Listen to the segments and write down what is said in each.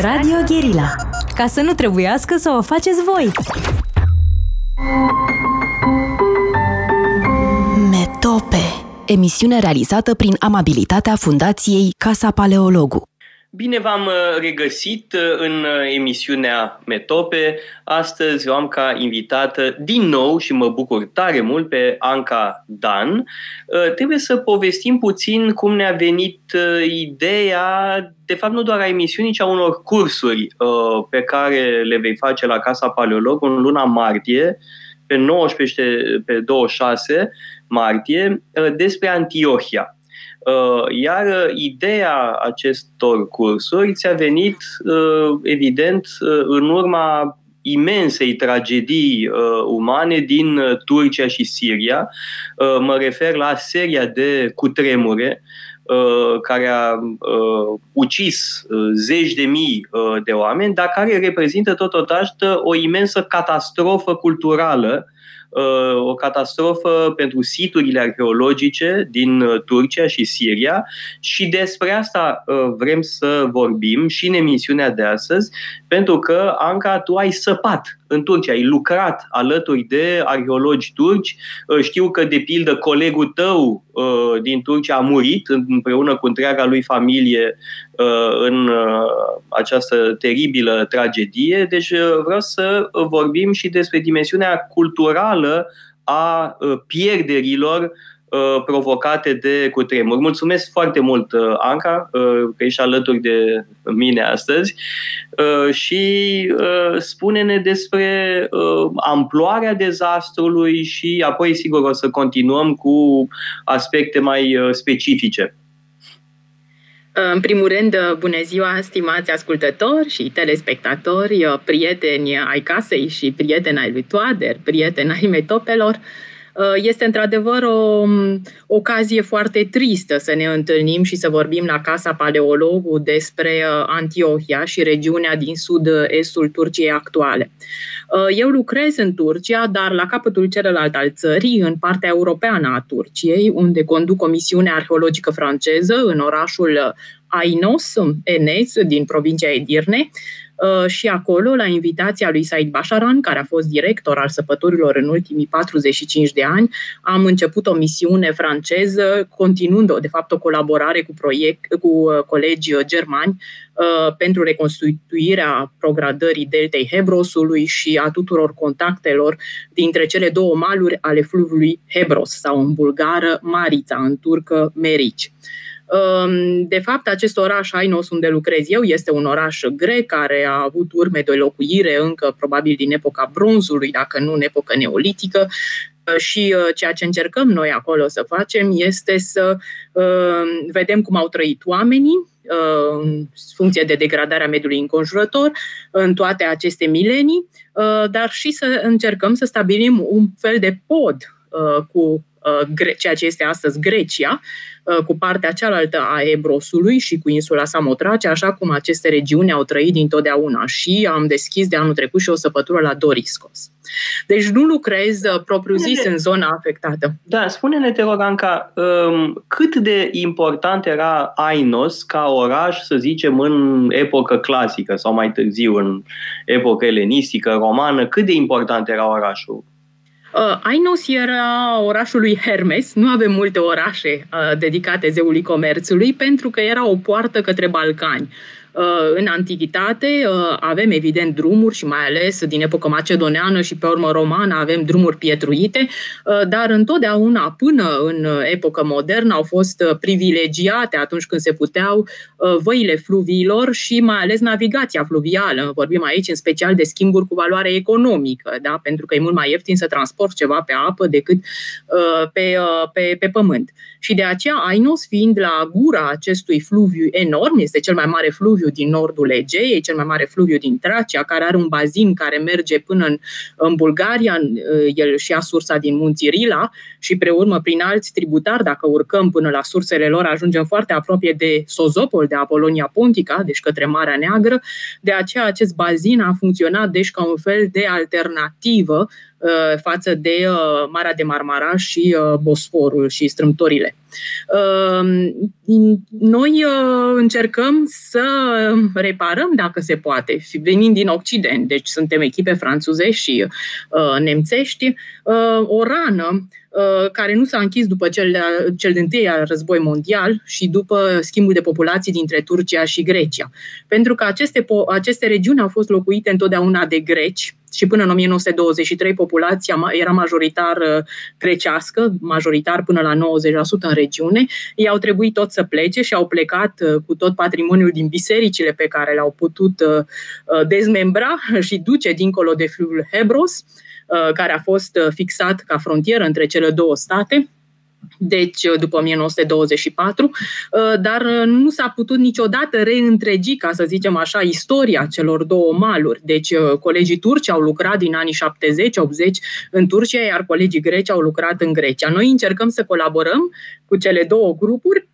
Radio Guerilla. Ca să nu trebuiască să o faceți voi. Metope. Emisiune realizată prin amabilitatea Fundației Casa Paleologu. Bine v-am uh, regăsit uh, în uh, emisiunea Metope. Astăzi o am ca invitată din nou și mă bucur tare mult pe Anca Dan. Trebuie să povestim puțin cum ne-a venit ideea, de fapt nu doar a emisiunii, ci a unor cursuri pe care le vei face la Casa Paleolog în luna martie, pe 19 și pe 26 martie, despre Antiohia. Uh, iar uh, ideea acestor cursuri ți-a venit, uh, evident, în urma imensei tragedii umane din Turcia și Siria. Mă refer la seria de cutremure care a ucis zeci de mii de oameni, dar care reprezintă totodată o imensă catastrofă culturală Uh, o catastrofă pentru siturile arheologice din uh, Turcia și Siria și despre asta uh, vrem să vorbim și în emisiunea de astăzi, pentru că, Anca, tu ai săpat în Turcia, ai lucrat alături de arheologi turci. Știu că, de pildă, colegul tău din Turcia a murit împreună cu întreaga lui familie în această teribilă tragedie. Deci vreau să vorbim și despre dimensiunea culturală a pierderilor provocate de cutremur. Mulțumesc foarte mult, Anca, că ești alături de mine astăzi și spune-ne despre amploarea dezastrului și apoi, sigur, o să continuăm cu aspecte mai specifice. În primul rând, bună ziua, stimați ascultători și telespectatori, prieteni ai casei și prieteni ai lui Toader, prieteni ai metopelor. Uh, este într-adevăr o um, ocazie foarte tristă să ne întâlnim și să vorbim la Casa Paleologu despre uh, Antiohia și regiunea din sud-estul Turciei actuale. Uh, eu lucrez în Turcia, dar la capătul celălalt al țării, în partea europeană a Turciei, unde conduc o misiune arheologică franceză în orașul Ainos, Enes, din provincia Edirne, Uh, și acolo, la invitația lui Said Basharan, care a fost director al săpăturilor în ultimii 45 de ani, am început o misiune franceză, continuând, de fapt, o colaborare cu, proiect, cu uh, colegi germani uh, pentru reconstituirea progradării deltei Hebrosului și a tuturor contactelor dintre cele două maluri ale fluviului Hebros, sau în bulgară Marița, în turcă Merici. De fapt, acest oraș Ainos, unde lucrez eu, este un oraș grec care a avut urme de locuire încă probabil din epoca bronzului, dacă nu în epocă neolitică, și uh, ceea ce încercăm noi acolo să facem este să uh, vedem cum au trăit oamenii uh, în funcție de degradarea mediului înconjurător în toate aceste milenii, dar și să încercăm să stabilim un fel de pod cu ceea ce este astăzi Grecia, Uh, cu partea cealaltă a Ebrosului și cu insula Samotrace, așa cum aceste regiuni au trăit dintotdeauna și am deschis de anul trecut și o săpătură la Doriscos. Deci nu lucrez uh, propriu-zis în zona afectată. Da, spune-ne, te rog, Anca, um, cât de important era Ainos ca oraș, să zicem, în epocă clasică sau mai târziu, în epocă elenistică, romană, cât de important era orașul? Uh, Ainos era orașul lui Hermes, nu avem multe orașe uh, dedicate zeului comerțului, pentru că era o poartă către Balcani. Uh, în antichitate uh, avem evident drumuri și mai ales din epocă macedoneană și pe urmă romană avem drumuri pietruite, uh, dar întotdeauna până în epocă modernă au fost privilegiate atunci când se puteau văile fluviilor și mai ales navigația fluvială. Vorbim aici în special de schimburi cu valoare economică, da? pentru că e mult mai ieftin să transport ceva pe apă decât pe, pe, pe pământ. Și de aceea Ainos, fiind la gura acestui fluviu enorm, este cel mai mare fluviu fluviu din nordul Egeiei, cel mai mare fluviu din Tracia, care are un bazin care merge până în, în Bulgaria, uh, el și a sursa din munții Rila și pe urmă prin alți tributari, dacă urcăm până la sursele lor, ajungem foarte aproape de Sozopol, de Apolonia Pontica, deci către Marea Neagră. De aceea acest bazin a funcționat deci ca un fel de alternativă uh, față de uh, Marea de Marmara și Bosforul și strâmtorile. Noi încercăm să reparăm, dacă se poate, venind din Occident, deci suntem echipe franțuzești și nemțești, o rană Uh, care nu s-a închis după cel, de, cel de întâi al război mondial și după schimbul de populații dintre Turcia și Grecia. Pentru că aceste, aceste regiuni au fost locuite întotdeauna de greci și până în 1923 populația era majoritar uh, grecească, majoritar până la 90% în regiune. Ei au trebuit tot să plece și au plecat uh, cu tot patrimoniul din bisericile pe care le-au putut dezmembra și duce dincolo de fluviul Hebros Uh, care a fost uh, fixat ca frontieră între cele două state, deci uh, după 1924, dar nu s-a putut niciodată reîntregi, ca să zicem așa, istoria celor două maluri. Deci colegii turci au lucrat din anii 70-80 în Turcia, iar colegii greci au lucrat în Grecia. Noi încercăm să colaborăm cu cele două grupuri Uh,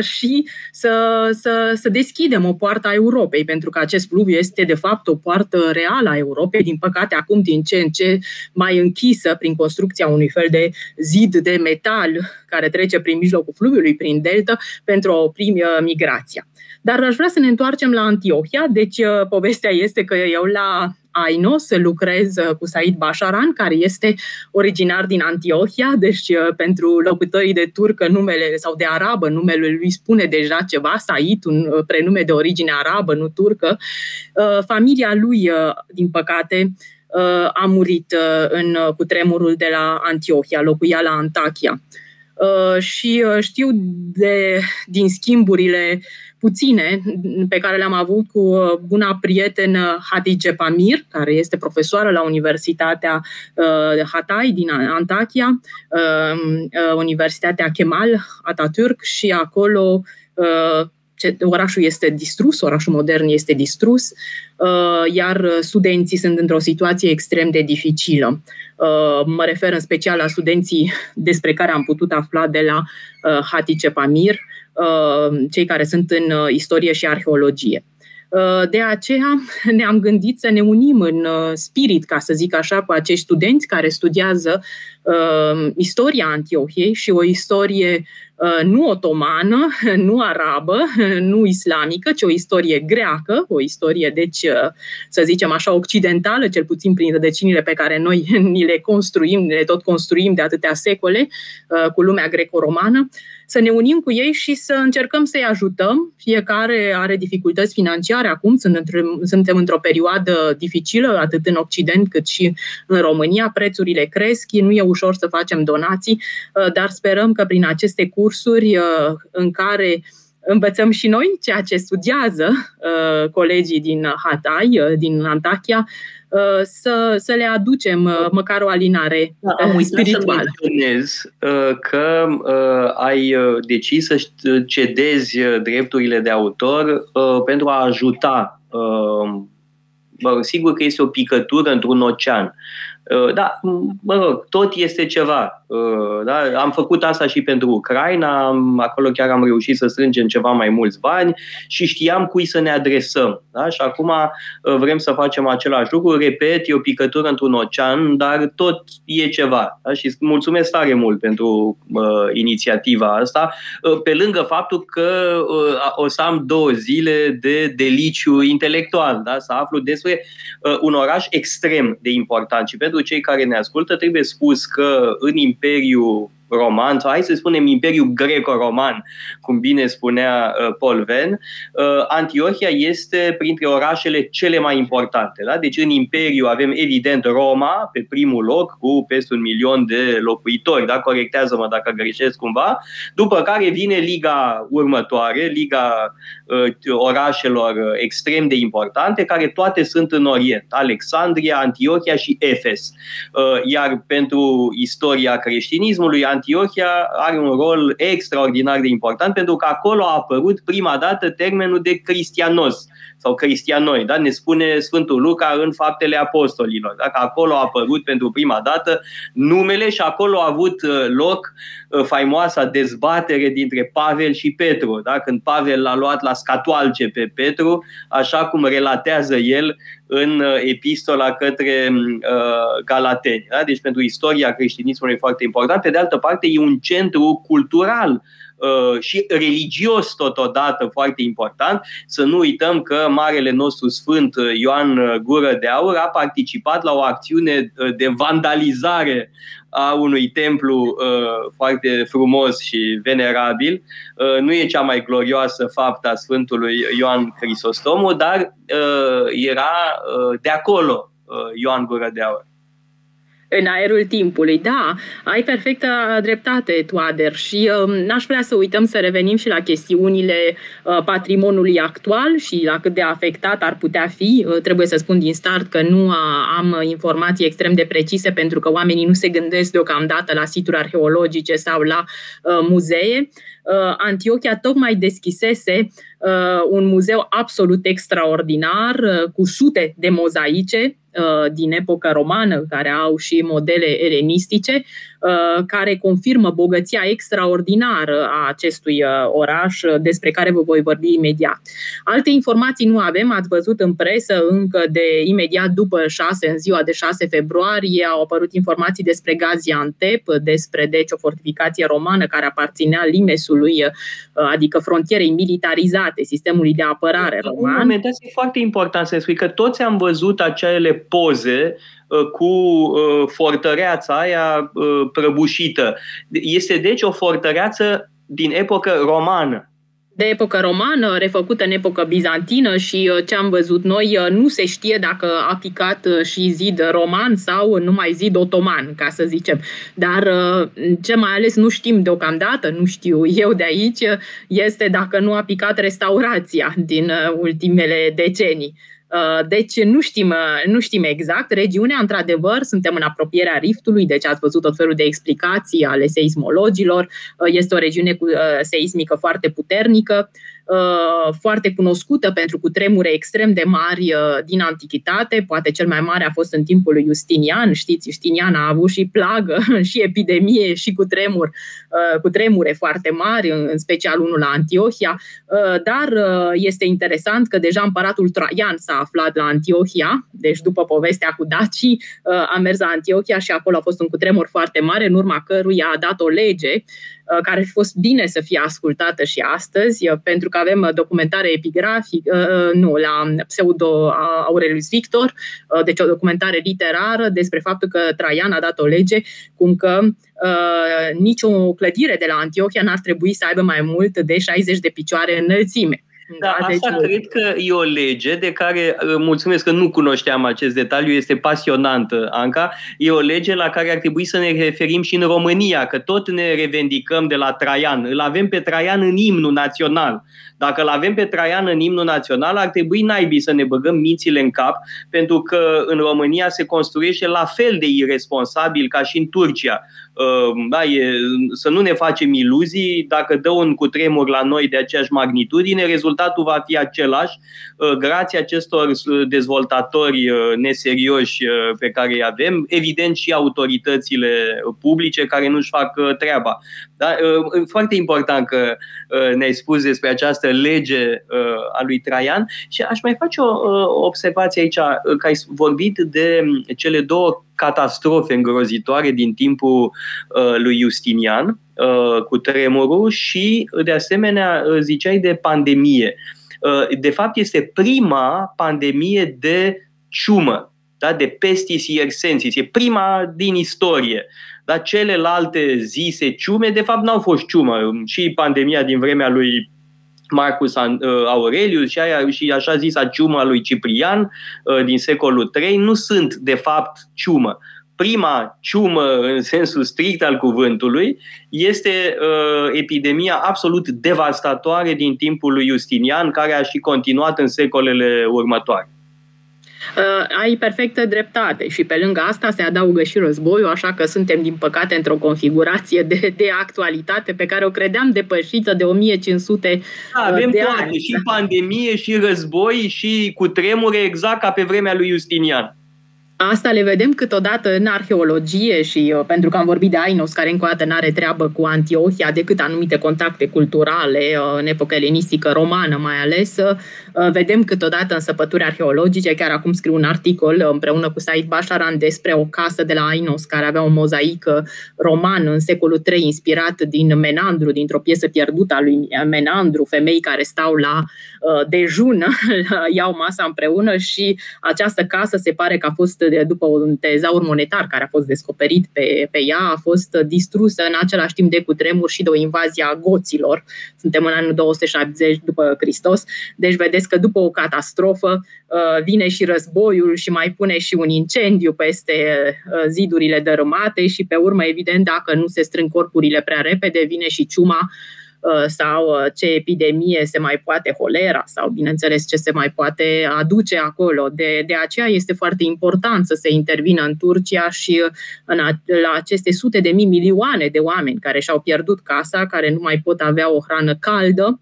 și să, să, să deschidem o poartă a Europei, pentru că acest fluviu este de fapt o poartă reală a Europei, din păcate acum din ce în ce mai închisă prin construcția unui fel de zid de metal care trece prin mijlocul fluviului, prin delta, pentru a opri uh, migrația. Dar aș vrea să ne întoarcem la Antiohia, deci uh, povestea este că eu la Aino să lucrez uh, cu Said Basharan, care este originar din Antiohia, deci uh, pentru locuitorii de turcă numele sau de arabă, numele lui spune deja ceva, Said, un prenume de origine arabă, nu turcă. Familia lui, din păcate, a murit în cutremurul de la Antiohia, locuia la Antakya. Și știu de, din schimburile uh, puține pe care le-am avut cu uh, buna prietenă Hatice Pamir, care este profesoară la Universitatea uh, Hatay din Antakya, um, uh, Universitatea Kemal Atatürk și acolo orașul este distrus, orașul modern este distrus, iar studenții sunt într-o situație extrem de dificilă. Mă refer în special la studenții despre care am putut afla de la Hatice Pamir, Uh, cei care sunt în uh, istorie și arheologie. Uh, de aceea ne-am gândit să ne unim în spirit, ca să zic așa, cu acești studenți care studiază uh, istoria Antiohiei și o istorie uh, nu otomană, nu arabă, nu islamică, ci o istorie greacă, o istorie, deci, uh, să zicem așa, occidentală, cel puțin prin rădăcinile pe care noi ni le construim, ni le tot construim de atâtea secole uh, cu lumea greco-romană, să ne unim cu ei și să încercăm să-i ajutăm. Fiecare are dificultăți financiare acum, suntem într-o perioadă dificilă, atât în Occident cât și în România, prețurile cresc, nu e ușor să facem donații, uh, dar sperăm că prin aceste cursuri uh, în care învățăm și noi ceea ce studiază uh, colegii din Hatay, din Antakya, să, să le aducem măcar o alinare da, am spirituală. Să menționez că ai decis să cedezi drepturile de autor pentru a ajuta sigur că este o picătură într-un ocean. Uh, da, mă rog, tot este ceva. Uh, da? Am făcut asta și pentru Ucraina, acolo chiar am reușit să strângem ceva mai mulți bani și știam cui să ne adresăm. Da? Și acum uh, vrem să facem același lucru. Repet, e o picătură într-un ocean, dar tot e ceva. Da? Și mulțumesc tare mult pentru uh, inițiativa asta, uh, pe lângă faptul că uh, o să am două zile de deliciu intelectual, da? să aflu despre uh, un oraș extrem de important și pentru pentru cei care ne ascultă, trebuie spus că în Imperiul roman, sau hai să spunem Imperiul Greco-Roman, cum bine spunea uh, Paul Venn, uh, Antiohia este printre orașele cele mai importante. Da? Deci în Imperiu avem evident Roma pe primul loc cu peste un milion de locuitori, da? corectează-mă dacă greșesc cumva, după care vine liga următoare, liga uh, orașelor extrem de importante, care toate sunt în Orient, Alexandria, Antiohia și Efes. Uh, iar pentru istoria creștinismului, Antiohia are un rol extraordinar de important pentru că acolo a apărut prima dată termenul de cristianos, sau cristianoi. Da? Ne spune Sfântul Luca în Faptele Apostolilor. Da? Că acolo a apărut pentru prima dată numele și acolo a avut uh, loc uh, faimoasa dezbatere dintre Pavel și Petru. Da? Când Pavel l-a luat la scatoalce pe Petru, așa cum relatează el în uh, epistola către uh, Galateni. Da? Deci pentru istoria creștinismului e foarte important. Pe de altă parte, e un centru cultural Uh, și religios totodată foarte important. Să nu uităm că Marele nostru Sfânt uh, Ioan uh, Gură de Aur a participat la o acțiune de vandalizare a unui templu uh, foarte frumos și venerabil. Uh, nu e cea mai glorioasă faptă a Sfântului Ioan Crisostomu, dar uh, era uh, de acolo uh, Ioan Gură de Aur în aerul timpului. Da, ai perfectă dreptate, Toader, și uh, n-aș vrea să uităm să revenim și la chestiunile uh, patrimoniului actual și la cât de afectat ar putea fi. Uh, trebuie să spun din start că nu am informații extrem de precise pentru că oamenii nu se gândesc deocamdată la situri arheologice sau la uh, muzee. Uh, Antiochia tocmai deschisese uh, un muzeu absolut extraordinar uh, cu sute de mozaice Uh, din epoca romană, care au și modele elenistice, uh, care confirmă bogăția extraordinară a acestui uh, oraș, despre care vă voi vorbi imediat. Alte informații nu avem, ați văzut în presă încă de imediat după 6, în ziua de 6 februarie, au apărut informații despre Gaziantep, despre deci o fortificație romană care aparținea Limesului, adică frontierei militarizate, sistemului de apărare roman. Un moment, e foarte important să spui că toți am văzut acele poze uh, cu uh, fortăreața aia uh, prăbușită. Este deci o fortăreață din epocă romană de epocă romană, refăcută în epocă bizantină și ce am văzut noi, nu se știe dacă a picat și zid roman sau numai zid otoman, ca să zicem. Dar ce mai ales nu știm deocamdată, nu știu eu de aici, este dacă nu a picat restaurația din ultimele decenii. Uh, deci nu știm, uh, nu știm exact. Regiunea, într-adevăr, suntem în apropierea riftului, deci ați văzut tot felul de explicații ale seismologilor. Uh, este o regiune cu seismică foarte puternică. Uh, foarte cunoscută pentru cutremure extrem de mari uh, din antichitate. Poate cel mai mare a fost în timpul lui Justinian. Știți, Justinian a avut și plagă, și epidemie, și cutremur, uh, cutremure foarte mari, în special unul la Antiohia. Dar este interesant că deja împăratul Traian s-a aflat la Antiohia, deci după povestea cu dacii, a mers la Antiohia și acolo a fost un cutremur foarte mare, în urma căruia a dat o lege Uh, care ar fi fost bine să fie ascultată și astăzi, uh, pentru că avem uh, documentare epigrafică, nu, la pseudo Aurelius Victor, deci o documentare literară despre faptul că Traian a dat o lege cum că uh, nicio clădire de la Antiochia n-ar trebui să aibă mai mult de 60 de picioare înălțime. Da, da deci... asta cred că e o lege de care, uh, mulțumesc că nu cunoșteam acest detaliu, este pasionantă, Anca, e o lege la care ar trebui să ne referim și în România, că tot ne revendicăm de la Traian. Îl avem pe Traian în imnul național. Dacă îl avem pe Traian în imnul național, ar trebui naibii să ne băgăm mințile în cap, pentru că în România se construiește la fel de irresponsabil ca și în Turcia. Ehm, da, e, să nu ne facem iluzii, dacă dă un cutremur la noi de aceeași magnitudine, rezultatul va fi același, ehm, grație acestor dezvoltatori ehm, neserioși pe care îi avem, evident și autoritățile publice care nu-și fac treaba. Da? Foarte important că ne-ai spus despre această lege a lui Traian și aș mai face o observație aici, că ai vorbit de cele două catastrofe îngrozitoare din timpul uh, lui Justinian uh, cu tremurul și, de asemenea, uh, ziceai de pandemie. Uh, de fapt, este prima pandemie de ciumă, da? de pestis iersensis. E prima din istorie. Dar celelalte zise ciume, de fapt, n-au fost ciumă. Și pandemia din vremea lui Marcus uh, Aurelius și, aia, și așa zisa ciuma lui Ciprian uh, din secolul III nu sunt de fapt ciumă. Prima ciumă în sensul strict al cuvântului este uh, epidemia absolut devastatoare din timpul lui Justinian, care a și continuat în secolele următoare. Uh, ai perfectă dreptate și pe lângă asta se adaugă și războiul, așa că suntem din păcate într-o configurație de, de actualitate pe care o credeam depășită de 1500 da, avem de toate, ani. și pandemie, și război, și cu tremure exact ca pe vremea lui Justinian. Asta le vedem câteodată în arheologie și uh, pentru că am vorbit de Ainos, care încă o dată n-are treabă cu Antiohia decât anumite contacte culturale uh, în epoca elenistică romană mai ales, uh, vedem câteodată în săpături arheologice, chiar acum scriu un articol împreună cu Said Basharan despre o casă de la Ainos care avea o mozaică romană în secolul III inspirat din Menandru, dintr-o piesă pierdută a lui Menandru, femei care stau la dejun, iau masa împreună și această casă se pare că a fost după un tezaur monetar care a fost descoperit pe, pe ea, a fost distrusă în același timp de cutremur și de o invazie a goților. Suntem în anul 270 după Hristos, deci vedeți că după o catastrofă uh, vine și războiul și mai pune și un incendiu peste uh, zidurile dărâmate și pe urmă, evident, dacă nu se strâng corpurile prea repede, vine și ciuma Uh, sau uh, ce epidemie se mai poate, holera sau, bineînțeles, ce se mai poate aduce acolo. De, de aceea este foarte important să se intervină în Turcia și uh, în a, la aceste sute de mii, milioane de oameni care și-au pierdut casa, care nu mai pot avea o hrană caldă,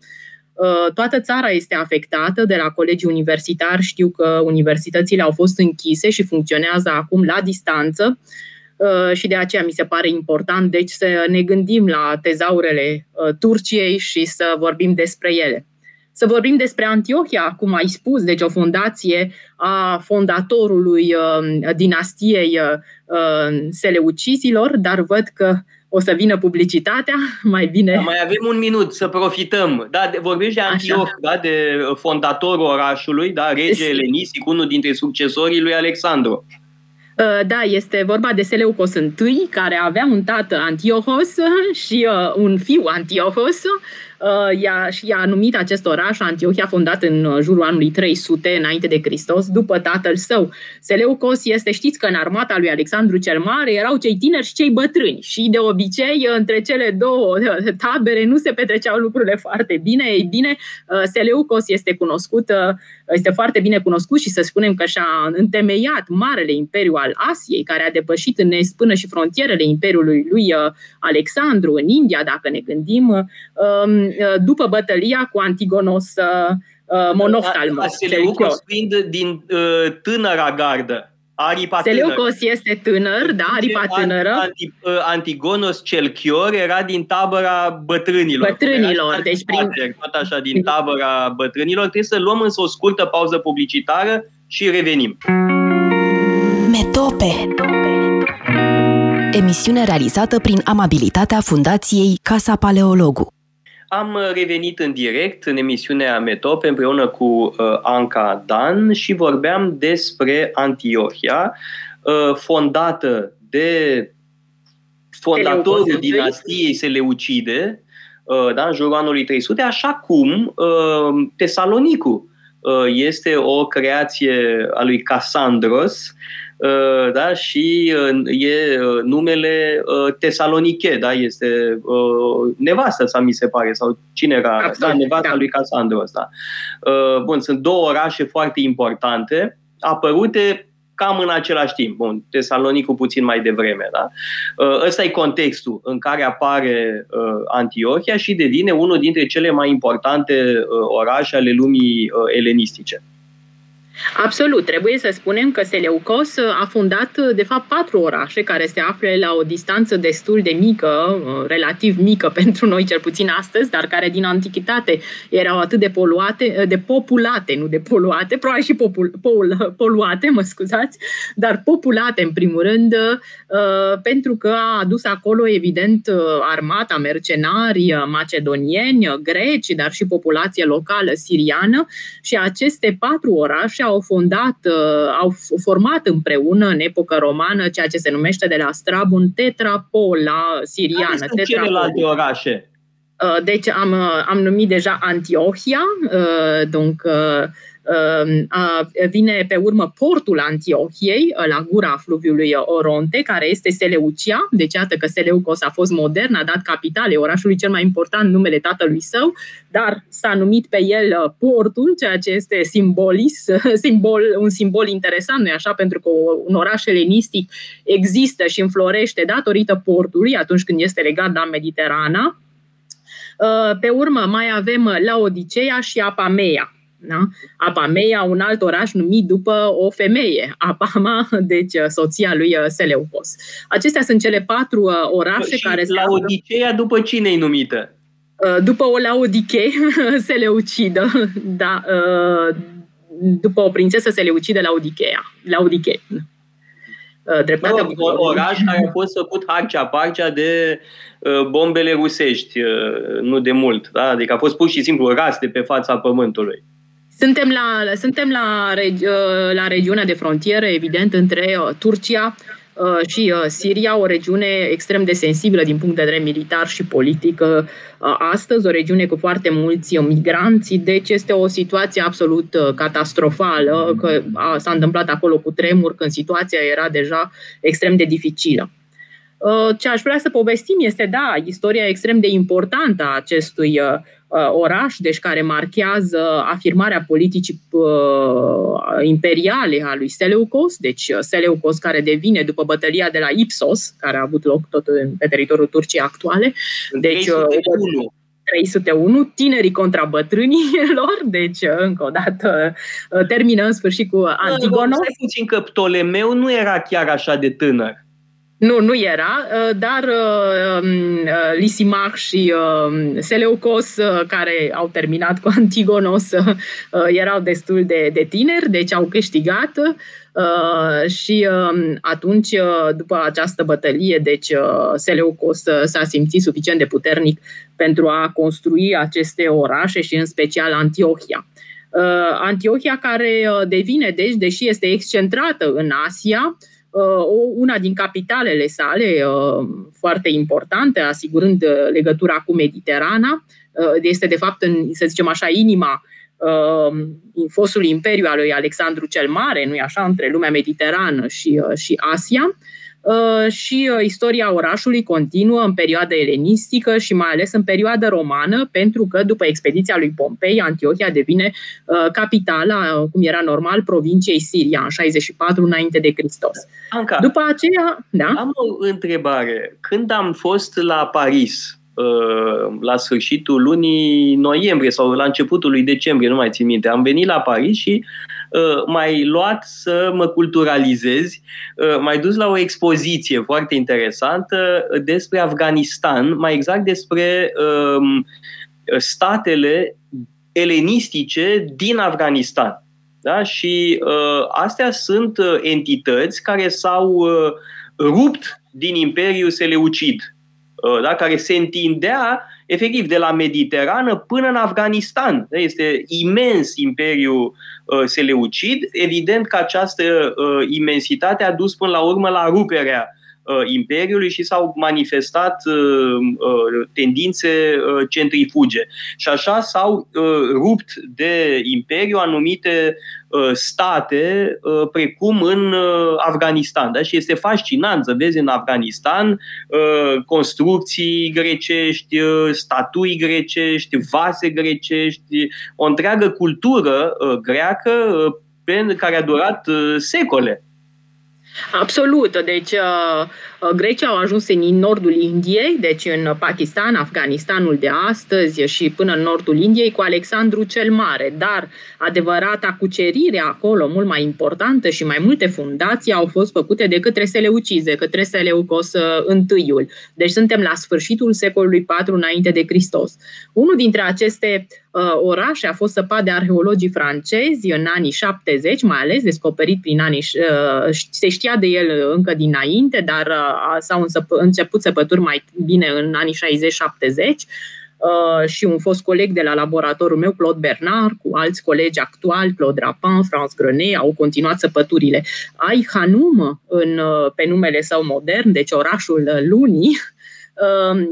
Toată țara este afectată de la colegii universitari. Știu că universitățile au fost închise și funcționează acum la distanță. Uh, și de aceea mi se pare important, deci, să ne gândim la tezaurele uh, Turciei și să vorbim despre ele. Să vorbim despre Antiohia, cum ai spus, deci o fundație a fondatorului uh, dinastiei Seleucizilor, dar văd că o să vină publicitatea, mai bine. Da, mai avem un minut să profităm. Da, de, vorbești de Antioch, da, de fondatorul orașului, da, rege Elenisic, unul dintre succesorii lui Alexandru. Uh, da, este vorba de Seleucos I, care avea un tată Antiohos și uh, un fiu Antiohos Uh, i-a, și i-a numit acest oraș Antiohia, fondat în uh, jurul anului 300 înainte de Hristos, după tatăl său. Seleucos este, știți că în armata lui Alexandru cel Mare erau cei tineri și cei bătrâni și de obicei între cele două uh, tabere nu se petreceau lucrurile foarte bine. Ei bine, Seleucos este cunoscut, este foarte bine cunoscut și să spunem că și-a întemeiat marele imperiu al Asiei, care a depășit în până și frontierele imperiului lui Alexandru în India, dacă ne gândim. Um, Uh, după bătălia cu Antigonos uh, uh, Monoftalmos. Seleucos fiind din tânăra gardă. Aripa Seleucos tânăr. este tânăr, da, aripa tânără. Antigonos cel Chior era din tabăra bătrânilor. Bătrânilor, deci prin... Tot așa, din tabăra bătrânilor. Trebuie să luăm însă o scurtă pauză publicitară și revenim. Metope Emisiune realizată prin amabilitatea Fundației Casa Paleologu. Am uh, revenit în direct în emisiunea Metope împreună cu uh, Anca Dan și vorbeam despre Antiohia, uh, fondată de fondatorul dinastiei Seleucide, uh, da, în jurul anului 300, așa cum uh, Tesalonicu uh, este o creație a lui Cassandros, Uh, da? și uh, e uh, numele Tesaloniche, da? este nevastă sa, mi se pare, sau cine era? Absolut, da, nevasta da. lui Casandru ăsta. Bun, sunt două orașe foarte importante, apărute cam în același timp. Bun, Tesalonicul puțin mai devreme, da? Ăsta e contextul în care apare Antiohia și devine unul dintre cele mai importante orașe ale lumii elenistice. Absolut. Trebuie să spunem că Seleucos a fundat, de fapt, patru orașe care se află la o distanță destul de mică, uh, relativ mică pentru noi, cel puțin astăzi, dar care din antichitate erau atât de poluate, uh, de populate, nu de poluate, probabil și popul, pol, poluate, mă scuzați, dar populate, în primul rând, uh, pentru că a adus acolo, evident, armata, mercenari macedonieni, greci, dar și populație locală siriană și aceste patru orașe au fondat, uh, au format împreună în epocă romană ceea ce se numește de la Strabon tetrapola siriană. Care sunt celelalte orașe? Uh, deci am, uh, am numit deja Antiohia, donc vine pe urmă portul Antiohiei, la gura fluviului Oronte, care este Seleucia, deci iată că Seleucos a fost modern, a dat capitale orașului cel mai important, numele tatălui său, dar s-a numit pe el portul, ceea ce este simbolis, simbol, un simbol interesant, nu așa? Pentru că un oraș elenistic există și înflorește datorită portului atunci când este legat la Mediterana. Pe urmă mai avem Laodicea și Apamea. Da? Apamea, un alt oraș numit după o femeie, Apama, deci soția lui Seleucos. Acestea sunt cele patru orașe și care se Laodicea după cine e numită? După o Laodiche Seleucidă, da, după o prințesă Seleucidă Laodicea. Laodiche. Dreptatea no, oraș care a fost făcut harcea-parcea de bombele rusești, nu de mult. Da? Adică a fost pur și simplu ras de pe fața pământului. Suntem la, suntem la, la regiunea de frontieră, evident, între Turcia și Siria, o regiune extrem de sensibilă din punct de vedere militar și politic astăzi, o regiune cu foarte mulți migranți, deci este o situație absolut catastrofală, că s-a întâmplat acolo cu tremur când situația era deja extrem de dificilă. Ce aș vrea să povestim este, da, istoria extrem de importantă a acestui oraș, deci care marchează afirmarea politicii imperiale a lui Seleucos, deci Seleucos care devine după bătălia de la Ipsos, care a avut loc tot pe teritoriul Turciei actuale. Deci, 301. 301, tinerii contra bătrânilor, deci încă o dată termină în sfârșit cu Antigonos. Stai puțin că Ptolemeu nu era chiar așa de tânăr. Nu, nu era, dar um, Lisimach și um, Seleucos, care au terminat cu Antigonos, erau destul de, de tineri, deci au câștigat și um, atunci, după această bătălie, deci Seleucos s-a simțit suficient de puternic pentru a construi aceste orașe și în special Antiohia. Antiohia care devine, deci, deși este excentrată în Asia, una din capitalele sale foarte importante, asigurând legătura cu Mediterana. Este, de fapt, în, să zicem așa, inima fostul imperiu al lui Alexandru cel Mare, nu-i așa, între lumea mediterană și, și Asia. Uh, și uh, istoria orașului continuă în perioada elenistică și mai ales în perioada romană, pentru că după expediția lui Pompei, Antiohia devine uh, capitala, cum era normal, provinciei Siria, în 64 înainte de Hristos. Anca, după aceea, da? am o întrebare. Când am fost la Paris, la sfârșitul lunii noiembrie sau la începutul lui decembrie, nu mai țin minte, am venit la Paris și Uh, mai luat să mă culturalizezi, uh, mai dus la o expoziție foarte interesantă despre Afganistan, mai exact despre um, statele elenistice din Afganistan. Da? Și uh, astea sunt uh, entități care s-au uh, rupt din Imperiul Seleucid, uh, da? care se întindea efectiv de la Mediterană până în Afganistan. Da? Este imens Imperiul Uh, seleucid. Evident că această uh, imensitate a dus până la urmă la ruperea uh, Imperiului și s-au manifestat tendințe centrifuge. Și așa s-au rupt de Imperiu anumite state, precum în Afganistan. Da? Și este fascinant să vezi în Afganistan construcții grecești, statui grecești, vase grecești, o întreagă cultură greacă care a durat secole. Absolut. Deci, uh, uh, Grecia au ajuns în nordul Indiei, deci în Pakistan, Afganistanul de astăzi și până în nordul Indiei cu Alexandru cel Mare. Dar adevărata cucerire acolo, mult mai importantă și mai multe fundații au fost făcute de către Seleucize, către Seleucos I. Deci suntem la sfârșitul secolului IV înainte de Hristos. Unul dintre aceste Uh, orașe a fost săpat de arheologii francezi în anii 70, mai ales descoperit prin anii... Uh, se știa de el încă dinainte, dar uh, s-au început săpături mai bine în anii 60-70 și un fost coleg de la laboratorul meu, Claude Bernard, cu alți colegi actuali, Claude Rapin, France Grenet, au continuat săpăturile. Ai Hanum în, pe numele său modern, deci orașul lunii,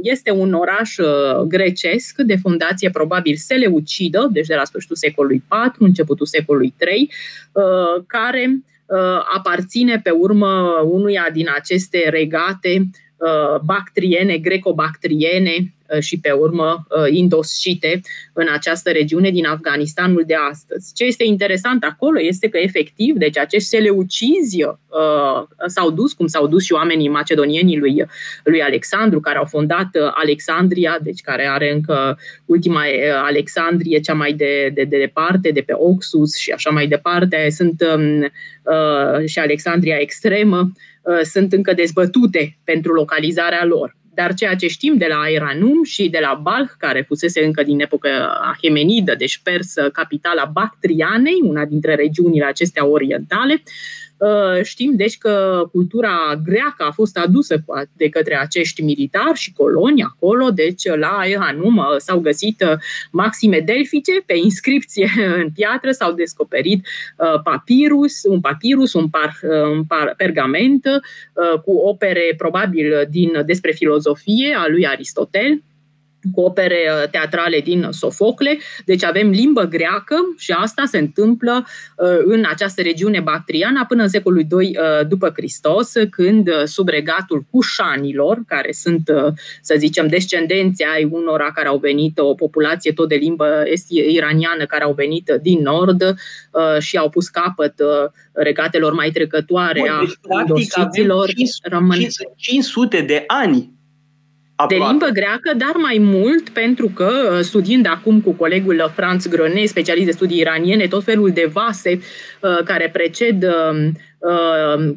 Este un oraș grecesc de fundație probabil seleucidă, deci de la sfârșitul secolului IV, începutul secolului III, care aparține pe urmă unuia din aceste regate bactriene, greco-bactriene, Uh, și pe urmă uh, indoscite în această regiune din Afganistanul de astăzi. Ce este interesant acolo este că efectiv, deci acești seleucizi uh, s-au dus, cum s-au dus și oamenii macedonieni lui, lui Alexandru, care au fondat Alexandria, deci care are încă ultima Alexandrie, cea mai de, de, de departe, de pe Oxus și așa mai departe, sunt um, uh, și Alexandria extremă, uh, sunt încă dezbătute pentru localizarea lor. Dar ceea ce știm de la Iranum și de la Balh, care fusese încă din epoca ahemenidă, deci persă, capitala Bactrianei, una dintre regiunile acestea orientale, Uh, știm deci că cultura greacă a fost adusă de către acești militari și coloni acolo, deci la Ehanum uh, s-au găsit uh, maxime delfice pe inscripție în piatră, s-au descoperit papirus, un papirus, un, par, un par, pergament cu opere probabil din despre filozofie a lui Aristotel, cu opere uh, teatrale din Sofocle, deci avem limbă greacă și asta se întâmplă uh, în această regiune bactriană până în secolul II uh, după Hristos, când sub regatul cușanilor, care sunt, să zicem, descendenții ai unora care au venit, o populație tot de limbă iraniană care au venit din nord și au pus capăt regatelor mai trecătoare Bun, deci, a practic, 500, 500 de ani de limbă greacă, dar mai mult pentru că, uh, studiind acum cu colegul Franz Grone, specialist de studii iraniene, tot felul de vase uh, care preced uh, uh,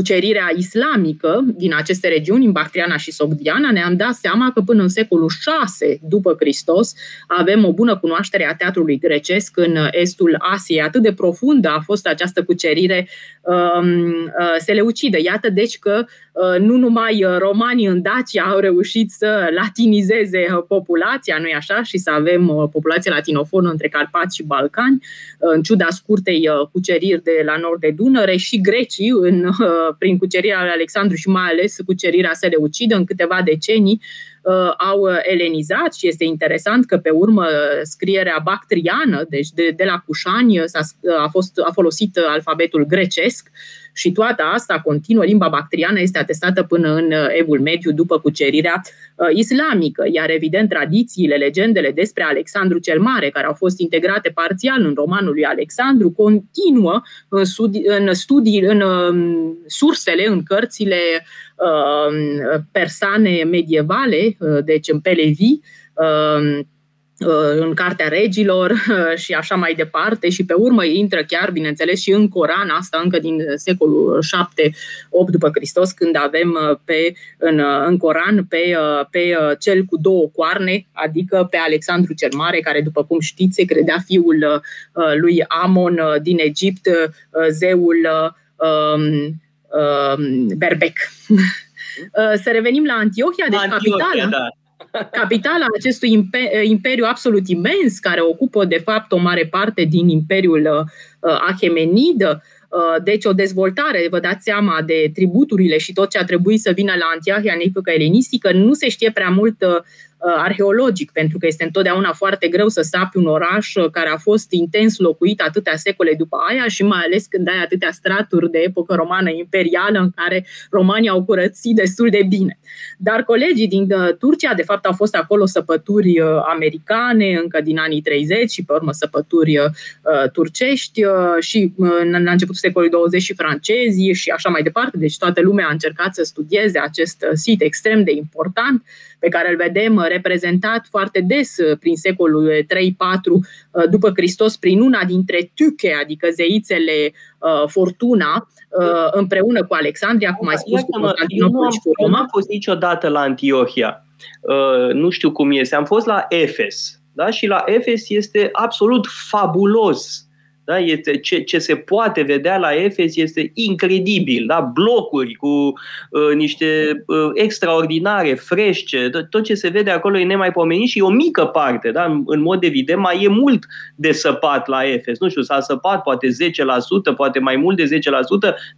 cucerirea islamică din aceste regiuni, în Bactriana și Sogdiana, ne-am dat seama că până în secolul 6 după Hristos avem o bună cunoaștere a teatrului grecesc în estul Asiei. Atât de profundă a fost această cucerire um, uh, seleucidă. Iată deci că uh, nu numai romanii în Dacia au reușit să latinizeze populația, nu-i așa, și să avem o populație latinofonă între Carpați și Balcani, uh, în ciuda scurtei cuceriri de la nord de Dunăre, și grecii în prin cucerirea lui Alexandru și mai ales cucerirea Seleucidă în câteva decenii uh, au elenizat și este interesant că pe urmă scrierea bactriană, deci de, de la Cușani, s-a, a, fost, a folosit alfabetul grecesc și toată asta continuă, limba bactriană este atestată până în uh, evul mediu după cucerirea uh, islamică, iar evident tradițiile, legendele despre Alexandru cel Mare, care au fost integrate parțial în romanul lui Alexandru, continuă în, studi- în studii, în um, sursele, în cărțile uh, persane medievale, deci în Pelevi, Uh, în Cartea Regilor uh, și așa mai departe și pe urmă intră chiar, bineînțeles, și în Coran, asta încă din secolul 7-8 după Hristos, când avem uh, pe, în, în Coran pe, pe cel cu două coarne, adică pe Alexandru cel Mare, care, după cum știți, se credea fiul lui Amon din Egipt, zeul um, um, Berbec. Să revenim la Antiohia, deci Antiohia, capitala. Da capitala acestui imperiu absolut imens, care ocupă, de fapt, o mare parte din imperiul uh, Achemenid, uh, deci o dezvoltare, vă dați seama, de tributurile și tot ce a trebuit să vină la Antiohia în epoca elenistică, nu se știe prea mult uh, Uh, arheologic, pentru că este întotdeauna foarte greu să sapi un oraș uh, care a fost intens locuit atâtea secole după aia și mai ales când ai atâtea straturi de epocă romană imperială în care romanii au curățit destul de bine. Dar colegii din uh, Turcia, de fapt, au fost acolo săpături americane încă din anii 30 și pe urmă săpături turcești și la începutul secolului 20 și francezi și așa mai departe. Deci toată lumea a încercat să studieze acest sit extrem de important pe care îl vedem uh, reprezentat foarte des uh, prin secolul 3-4 uh, după Hristos prin una dintre tuche, adică zeițele Fortuna, împreună cu Alexandria, cum ai spus, cu Constantinopol și cu Roma. Nu am fost niciodată la Antiohia. Nu știu cum este. Am fost la Efes. Da? Și la Efes este absolut fabulos da? Este, ce, ce se poate vedea la Efes este incredibil. Da? Blocuri cu uh, niște uh, extraordinare, frește, tot ce se vede acolo e nemaipomenit și e o mică parte. Da? În, în mod evident, mai e mult de săpat la Efes. Nu știu, s-a săpat poate 10%, poate mai mult de 10%,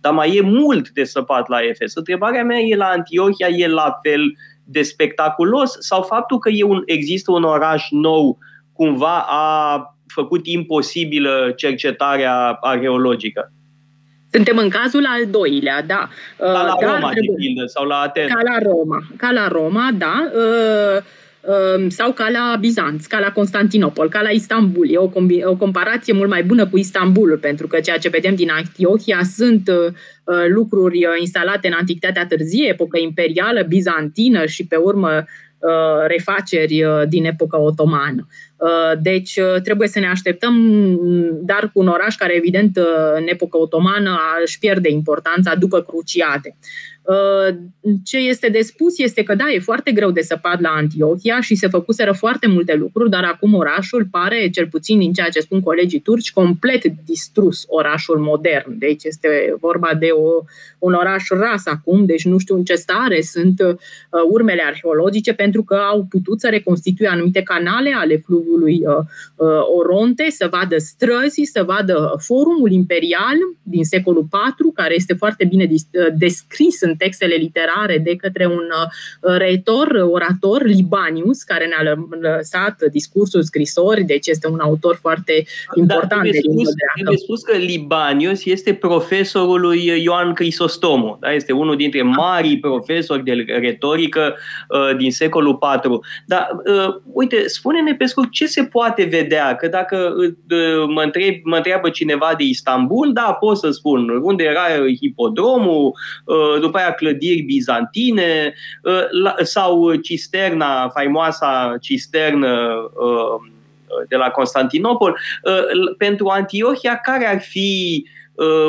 dar mai e mult de săpat la Efes. Întrebarea mea e la Antiohia, e la fel de spectaculos sau faptul că e un, există un oraș nou cumva a făcut imposibilă cercetarea arheologică? Suntem în cazul al doilea, da. Ca la Dar Roma, trebuie... de pildă, sau la Atena. Ca la Roma, ca la Roma, da. Uh, uh, sau ca la Bizanț, ca la Constantinopol, ca la Istanbul. E o, combi- o comparație mult mai bună cu Istanbulul, pentru că ceea ce vedem din Antiohia sunt uh, lucruri instalate în Antichitatea târzie, epocă imperială, bizantină și pe urmă refaceri din epoca otomană. Uh, deci uh, trebuie să ne așteptăm, dar cu un oraș care, evident, uh, în epoca otomană își pierde importanța după cruciate. Uh, ce este de spus este că da, e foarte greu de săpat la Antiohia și se făcuseră foarte multe lucruri, dar acum orașul pare, cel puțin din ceea ce spun colegii turci, complet distrus orașul modern. Deci este vorba de o, un oraș ras acum, deci nu știu în ce stare sunt uh, urmele arheologice pentru că au putut să reconstituie anumite canale ale fluviului uh, uh, Oronte, să vadă străzi, să vadă forumul imperial din secolul IV, care este foarte bine uh, descris în în textele literare de către un uh, retor, orator, Libanius, care ne-a lăsat discursul scrisori, deci este un autor foarte da, important. Da, trebuie, de spus, trebuie spus că Libanius este profesorul lui Ioan Crisostomu, da? este unul dintre marii profesori de retorică uh, din secolul IV. Dar, uh, uite, spune-ne pe scurt ce se poate vedea, că dacă uh, mă, întreb, mă întreabă cineva de Istanbul, da, pot să spun unde era hipodromul, uh, după aia clădiri bizantine uh, sau cisterna, faimoasa cisternă uh, de la Constantinopol. Uh, pentru Antiohia, care ar fi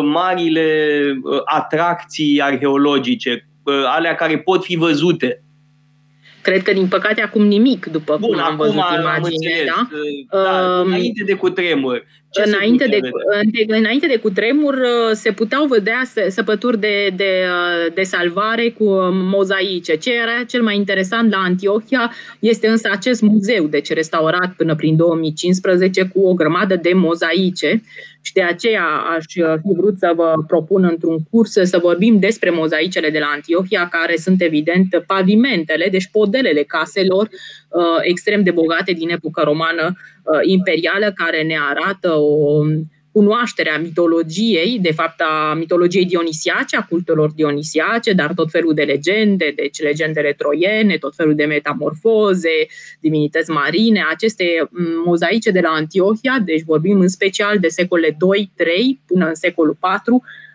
marile atracții arheologice, alea care pot fi văzute? Cred că, din păcate, acum nimic, după Bun, cum am văzut imagine. Da? Da, uh, înainte de cutremur. Ce înainte, de, de, înainte de cutremur uh, se puteau vedea săpături de, de, uh, de salvare cu mozaice. Ce era cel mai interesant la Antiohia este însă acest muzeu, deci restaurat până prin 2015 cu o grămadă de mozaice și de aceea aș fi vrut să vă propun într-un curs să vorbim despre mozaicele de la Antiohia, care sunt evident pavimentele, deci podelele caselor uh, extrem de bogate din epoca romană uh, imperială, care ne arată o cunoașterea mitologiei, de fapt a mitologiei dionisiace, a cultelor dionisiace, dar tot felul de legende, deci legendele troiene, tot felul de metamorfoze, divinități marine, aceste mozaice de la Antiohia, deci vorbim în special de secolele 2-3 până în secolul 4, Uh,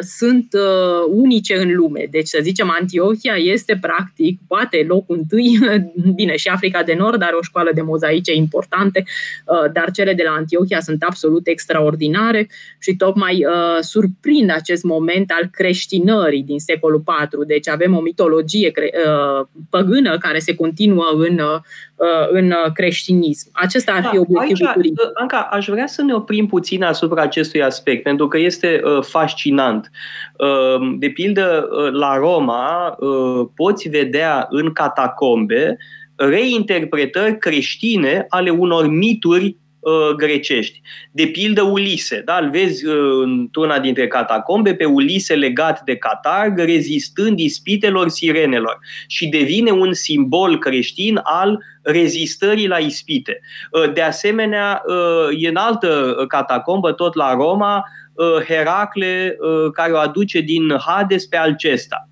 sunt uh, unice în lume. Deci, să zicem, Antiohia este practic, poate locul întâi, bine, și Africa de Nord are o școală de mozaice importante, uh, dar cele de la Antiohia sunt absolut extraordinare și tocmai uh, surprind acest moment al creștinării din secolul IV. Deci avem o mitologie cre- uh, păgână care se continuă în uh, Uh, în uh, creștinism. Acesta ar fi da, obiectivul aici, uh, Anca, aș vrea să ne oprim puțin asupra acestui aspect, pentru că este uh, fascinant. Uh, de pildă, uh, la Roma uh, poți vedea în catacombe reinterpretări creștine ale unor mituri Uh, grecești. De pildă Ulise, da? îl vezi uh, într-una dintre catacombe pe Ulise legat de catarg, rezistând ispitelor sirenelor și devine un simbol creștin al rezistării la ispite. Uh, de asemenea, e în altă catacombă, tot la Roma, Heracle care o aduce din Hades pe Alcesta.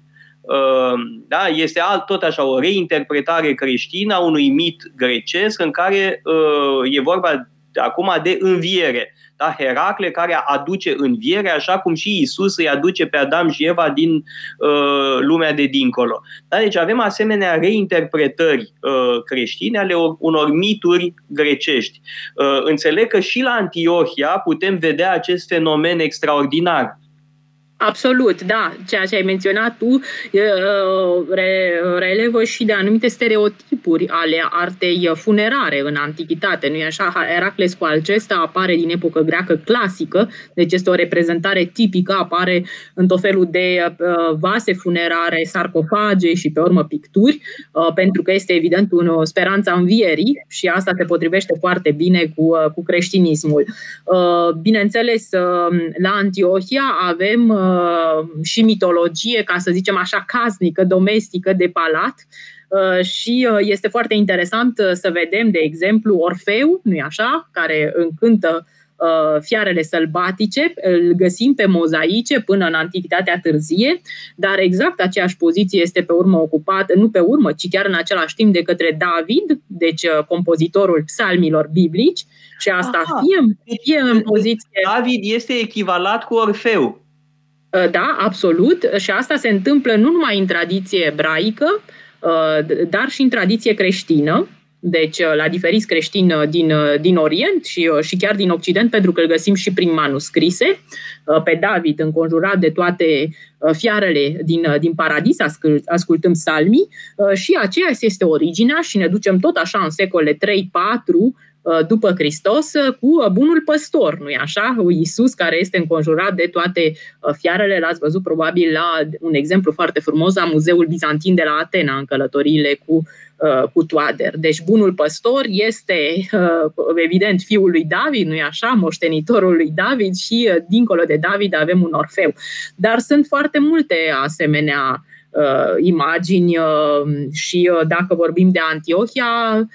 Da, este alt, tot așa o reinterpretare creștină a unui mit grecesc în care e vorba acum de înviere. Da? Heracle care aduce înviere, așa cum și Isus îi aduce pe Adam și Eva din uh, lumea de dincolo. Da? Deci avem asemenea reinterpretări uh, creștine ale unor mituri grecești. Uh, înțeleg că și la Antiohia putem vedea acest fenomen extraordinar Absolut, da. Ceea ce ai menționat tu re, relevă și de anumite stereotipuri ale artei funerare în antichitate. Nu-i așa? Heracles cu Alcesta apare din epocă greacă clasică, deci este o reprezentare tipică, apare în tot felul de vase funerare, sarcofage și pe urmă picturi, pentru că este evident o speranță învierii și asta se potrivește foarte bine cu, cu creștinismul. Bineînțeles, la Antiohia avem și mitologie, ca să zicem așa, casnică, domestică, de palat. Și este foarte interesant să vedem, de exemplu, Orfeu, nu-i așa, care încântă Uh, fiarele sălbatice, îl găsim pe mozaice până în Antichitatea târzie, dar exact aceeași poziție este pe urmă ocupată, nu pe urmă, ci chiar în același timp de către David, deci uh, compozitorul psalmilor biblici, și asta Aha, fie, fie în deci poziție... David este echivalat cu Orfeu. Uh, da, absolut. Și asta se întâmplă nu numai în tradiție ebraică, dar și în tradiție creștină. Deci uh, la diferiți creștini uh, din, uh, din Orient și, și chiar din Occident, pentru că îl găsim și prin manuscrise, pe David înconjurat de toate fiarele din, din paradis, ascult, ascultăm salmii, și aceea este originea și ne ducem tot așa în secole 3-4 după Hristos cu bunul păstor, nu-i așa? Iisus care este înconjurat de toate fiarele, l-ați văzut probabil la un exemplu foarte frumos la Muzeul Bizantin de la Atena, în călătoriile cu Uh, cu toader. Deci bunul păstor este uh, evident fiul lui David, nu-i așa, moștenitorul lui David și uh, dincolo de David avem un orfeu. Dar sunt foarte multe asemenea imagini și dacă vorbim de Antiohia, Uh,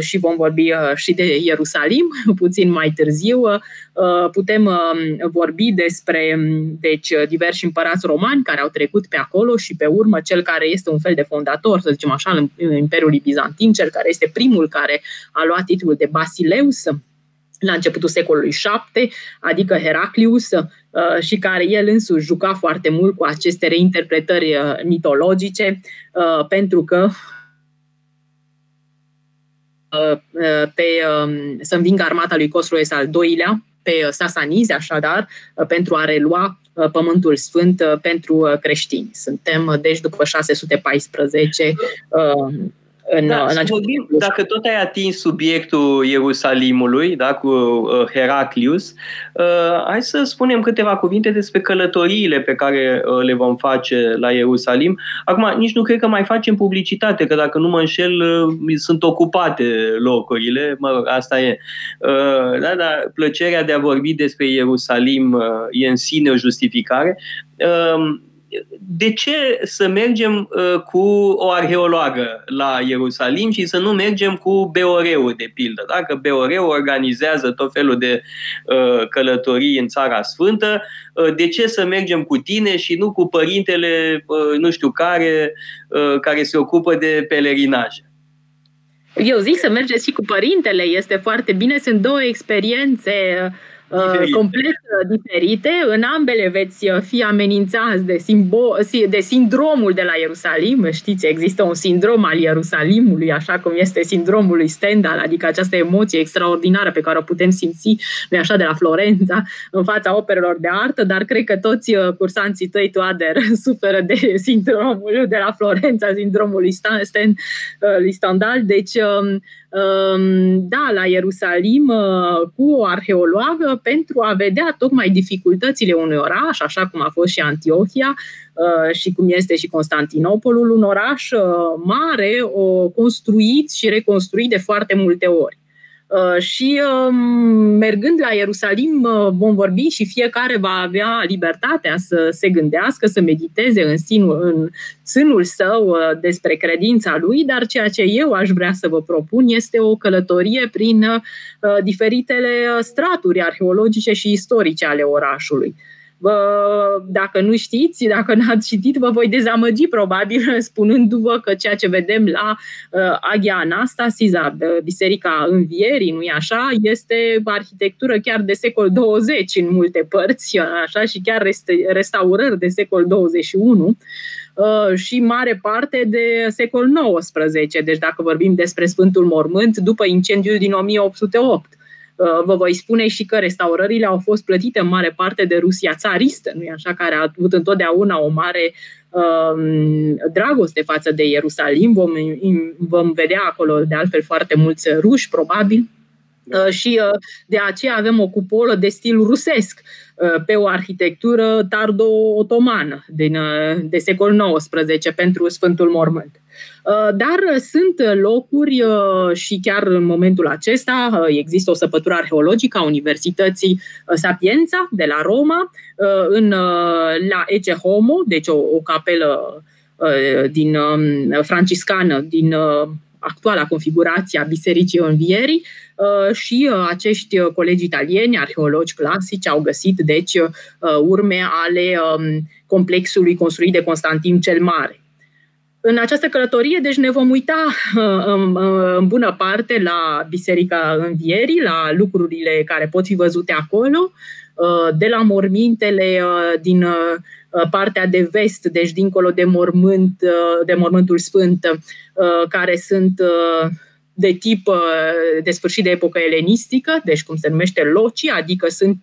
și vom vorbi uh, și de Ierusalim puțin mai târziu. Uh, putem vorbi despre um, deci, diversi împărați romani care au trecut pe acolo și pe urmă cel care este un fel de fondator, să zicem așa, în Imperiului Bizantin, cel care este primul care a luat titlul de Basileus, la începutul secolului VII, adică Heraclius, și care el însuși juca foarte mult cu aceste reinterpretări mitologice, pentru că Uh, pe, um, să învingă armata lui Cosroes al doilea, pe uh, Sasanizi, așadar, uh, pentru a relua Pământul Sfânt pentru creștini. Suntem, deci, după 614 în, da, în vorbim, dacă tot ai atins subiectul Ierusalimului, da, cu uh, Heraclius, uh, hai să spunem câteva cuvinte despre călătoriile pe care uh, le vom face la Ierusalim. Acum, nici nu cred că mai facem publicitate, că dacă nu mă înșel, uh, sunt ocupate locurile, mă, asta e. Uh, da, dar plăcerea de a vorbi despre Ierusalim uh, e în sine o justificare. Uh, de ce să mergem uh, cu o arheologă la Ierusalim și să nu mergem cu Beoreu, de pildă? Dacă Beoreu organizează tot felul de uh, călătorii în Țara Sfântă, uh, de ce să mergem cu tine și nu cu părintele, uh, nu știu care, uh, care se ocupă de pelerinaje? Eu zic să mergeți și cu părintele, este foarte bine, sunt două experiențe uh, diferite. complet uh, diferite. În ambele veți uh, fi amenințați de, simbol, de sindromul de la Ierusalim. Știți, există un sindrom al Ierusalimului, așa cum este sindromul lui Stendhal, adică această emoție extraordinară pe care o putem simți, nu așa, de la Florența, în fața operelor de artă, dar cred că toți uh, cursanții tăi, Toader, suferă de sindromul de la Florența, sindromul lui, Sten, lui Stendhal. Deci, um, um, da, la Ierusalim cu o arheologă pentru a vedea tocmai dificultățile unui oraș, așa cum a fost și Antiohia uh, și cum este și Constantinopolul, un oraș uh, mare, o construit și reconstruit de foarte multe ori. Uh, și um, mergând la Ierusalim vom vorbi și fiecare va avea libertatea să se gândească, să mediteze în, sinul, în sânul său despre credința lui, dar ceea ce eu aș vrea să vă propun este o călătorie prin diferitele straturi arheologice și istorice ale orașului. Vă, dacă nu știți, dacă n-ați citit, vă voi dezamăgi probabil spunându-vă că ceea ce vedem la uh, Agia Anastasiza, Biserica Învierii, nu-i așa, este arhitectură chiar de secol 20 în multe părți, așa, și chiar rest- restaurări de secol 21 uh, și mare parte de secol 19. Deci dacă vorbim despre Sfântul Mormânt, după incendiul din 1808 Uh, vă voi spune și că restaurările au fost plătite în mare parte de Rusia țaristă, nu așa, care a avut întotdeauna o mare um, dragoste față de Ierusalim. Vom, vom vedea acolo, de altfel, foarte mulți ruși, probabil, Da. Și de aceea avem o cupolă de stil rusesc pe o arhitectură tardo-otomană din, de secol XIX pentru Sfântul Mormânt. Dar sunt locuri și chiar în momentul acesta există o săpătură arheologică a Universității Sapienza de la Roma, în, la Ece Homo, deci o, o capelă din franciscană din actuala configurație a Bisericii Învierii și acești colegi italieni, arheologi clasici, au găsit deci urme ale complexului construit de Constantin cel Mare. În această călătorie, deci ne vom uita în, în bună parte la Biserica Învierii, la lucrurile care pot fi văzute acolo, de la mormintele din partea de vest, deci dincolo de mormânt, de mormântul sfânt, care sunt de tip de sfârșit de epocă elenistică, deci cum se numește loci, adică sunt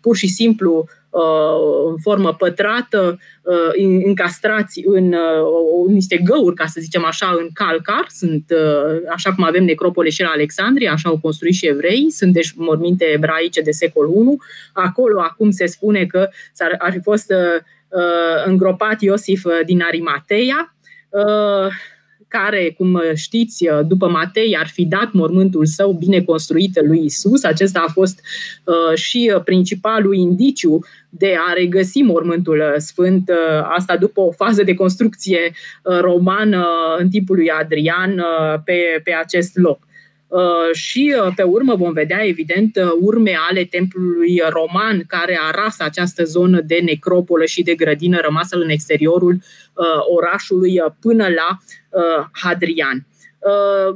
pur și simplu Uh, în formă pătrată, uh, încastrați în uh, niște găuri, ca să zicem așa, în calcar. Sunt, așa cum avem necropole și la Alexandria, așa au construit și evrei, sunt deci morminte ebraice de secol I. Acolo acum se spune că ar fi fost îngropat Iosif din Arimateia care, cum știți, după Matei ar fi dat mormântul său bine construit lui Isus. Acesta a fost uh, și principalul indiciu de a regăsi mormântul sfânt, uh, asta după o fază de construcție uh, romană în timpul lui Adrian uh, pe, pe acest loc. Uh, și uh, pe urmă vom vedea, evident, uh, urme ale templului roman care arasă această zonă de necropolă și de grădină rămasă în exteriorul orașului până la Hadrian.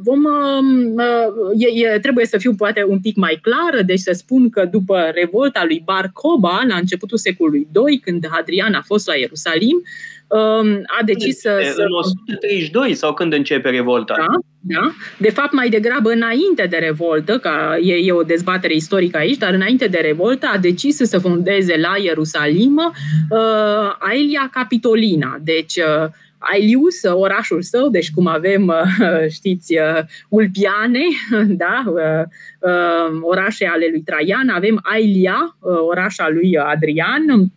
Vom, e, e, trebuie să fiu poate un pic mai clară, deci să spun că după revolta lui Bar Koba, la începutul secolului II, când Hadrian a fost la Ierusalim, Um, a decis să... În 132 sau când începe revolta? Da, da. De fapt, mai degrabă înainte de revoltă, că e, e o dezbatere istorică aici, dar înainte de revoltă a decis să fundeze la Ierusalim uh, Aelia Capitolina. Deci, uh, Ailius, orașul său, deci cum avem, uh, știți, uh, Ulpiane, da, uh, orașe ale lui Traian, avem Ailia, orașa lui Adrian,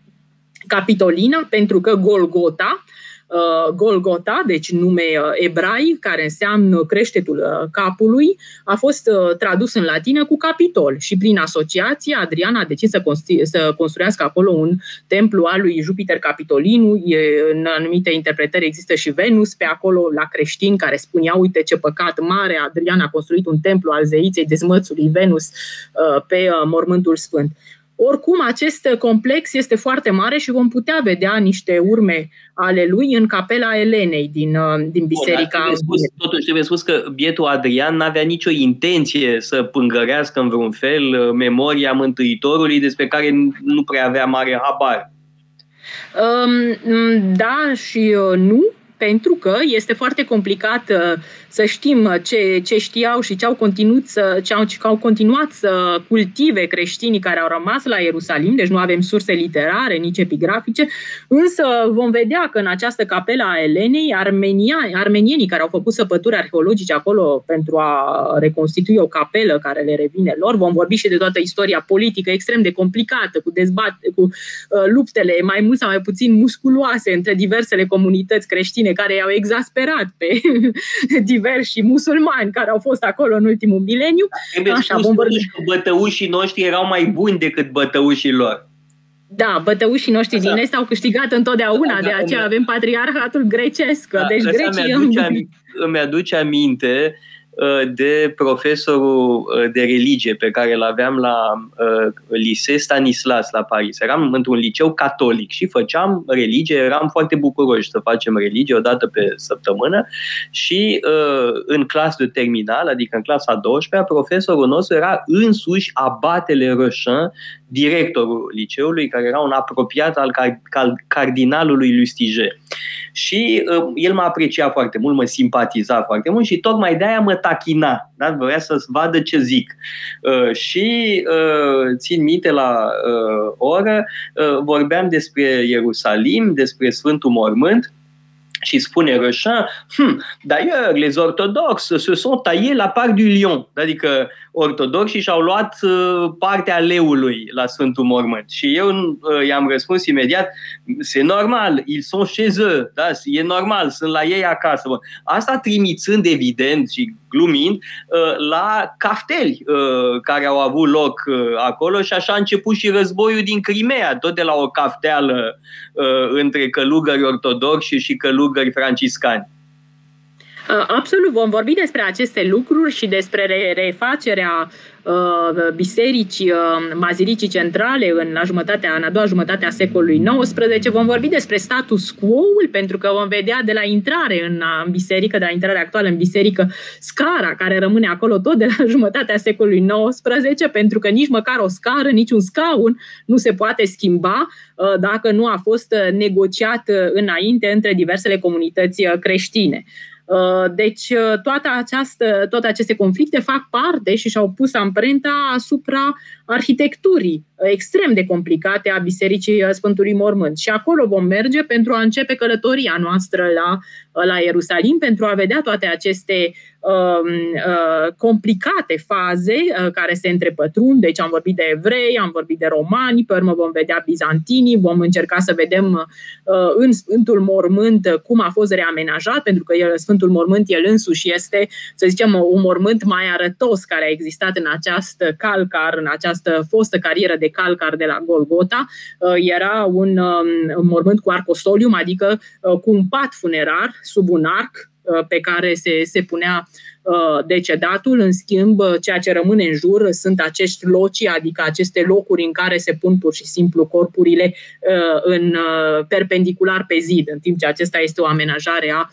Capitolina, pentru că Golgota, uh, Golgota, deci nume uh, ebrai, care înseamnă creștetul uh, capului, a fost tradus în latină cu Capitol și prin asociație Adrian a decis să, constru- să construiască acolo un templu al lui Jupiter Capitolinu. E, în anumite interpretări există și Venus pe acolo la creștini care spunea, uite ce păcat mare, Adrian a construit un templu al zeiței dezmățului Venus pe mormântul sfânt. Oricum, acest complex este foarte mare și vom putea vedea niște urme ale lui în capela Elenei din, uh, din biserica. Bun, spus, totuși trebuie spus că bietul Adrian n-avea nicio intenție să pângărească în vreun fel uh, memoria Mântuitorului despre care nu prea avea mare habar. Um, da și uh, nu, pentru că este foarte complicat uh, să știm ce, ce știau și ce au, continuat să, ce au, ce au continuat să cultive creștinii care au rămas la Ierusalim, deci nu avem surse literare, nici epigrafice, însă vom vedea că în această capelă a Elenei, armenia, armenienii care au făcut săpături arheologice acolo pentru a reconstitui o capelă care le revine lor, vom vorbi și de toată istoria politică extrem de complicată, cu dezbate, cu uh, luptele mai mult sau mai puțin musculoase între diversele comunități creștine care i-au exasperat pe diversi musulmani care au fost acolo în ultimul mileniu. Trebuie Așa, vom vorbi. că bătăușii noștri erau mai buni decât bătăușii lor. Da, bătăușii noștri Așa. din est au câștigat întotdeauna, da, de aceea avem patriarhatul grecesc. Da, deci grecii... Îmi aduce, îmi aduce aminte Uh, de profesorul uh, de religie pe care îl aveam la uh, liceu Stanislas la Paris. Eram într-un liceu catolic și făceam religie, eram foarte bucuroși să facem religie o dată pe săptămână și în clasă de terminal, adică în clasa 12 profesorul nostru era însuși abatele Roșan, directorul liceului, care era un apropiat al cardinalului Lustiger. Și uh, el mă aprecia foarte mult, mă simpatiza foarte mult și tocmai de-aia mă tachina. Da? Vrea să vadă ce zic. Uh, și uh, țin minte la uh, oră, uh, vorbeam despre Ierusalim, despre Sfântul Mormânt și spune Rășan, hm, d'ailleurs, les orthodoxes se sont taillés la part du lion, adică ortodoxii și-au luat uh, partea leului la Sfântul Mormânt. Și eu uh, i-am răspuns imediat, c'est normal, ils sont chez eux, da? e normal, sunt la ei acasă. Asta trimițând evident și glumind uh, la cafteli care au avut loc acolo și așa a început și războiul din Crimea, tot de la o cafteală între călugări ortodoxi și călugări franciscani. Uh, absolut, vom vorbi despre aceste lucruri și despre refacerea uh, bisericii uh, Maziricii Centrale în, la jumătatea, în a doua jumătate a secolului XIX. Vom vorbi despre status quo-ul, pentru că vom vedea de la intrare în, în biserică, de la intrarea actuală în biserică, scara care rămâne acolo tot de la jumătatea secolului XIX, pentru că nici măcar o scară, nici un scaun nu se poate schimba dacă nu a fost negociat înainte între diversele comunități creștine. Uh, deci uh, toată această, toate aceste conflicte fac parte și și-au pus amprenta asupra arhitecturii extrem de complicate a Bisericii Sfântului Mormânt. Și acolo vom merge pentru a începe călătoria noastră la, la Ierusalim, pentru a vedea toate aceste uh, uh, complicate faze uh, care se întrepătrund. Deci am vorbit de evrei, am vorbit de romani, pe urmă vom vedea bizantinii, vom încerca să vedem uh, în Sfântul Mormânt cum a fost reamenajat, pentru că el, Sfântul Mormânt el însuși este, să zicem, un mormânt mai arătos care a existat în această calcar, în această fostă carieră de de calcar de la Golgota. Uh, era un um, mormânt cu arcostolium, adică uh, cu un pat funerar sub un arc uh, pe care se, se punea Uh, decedatul, în schimb, uh, ceea ce rămâne în jur sunt acești loci, adică aceste locuri în care se pun pur și simplu corpurile uh, în perpendicular pe zid, în timp ce acesta este o amenajare a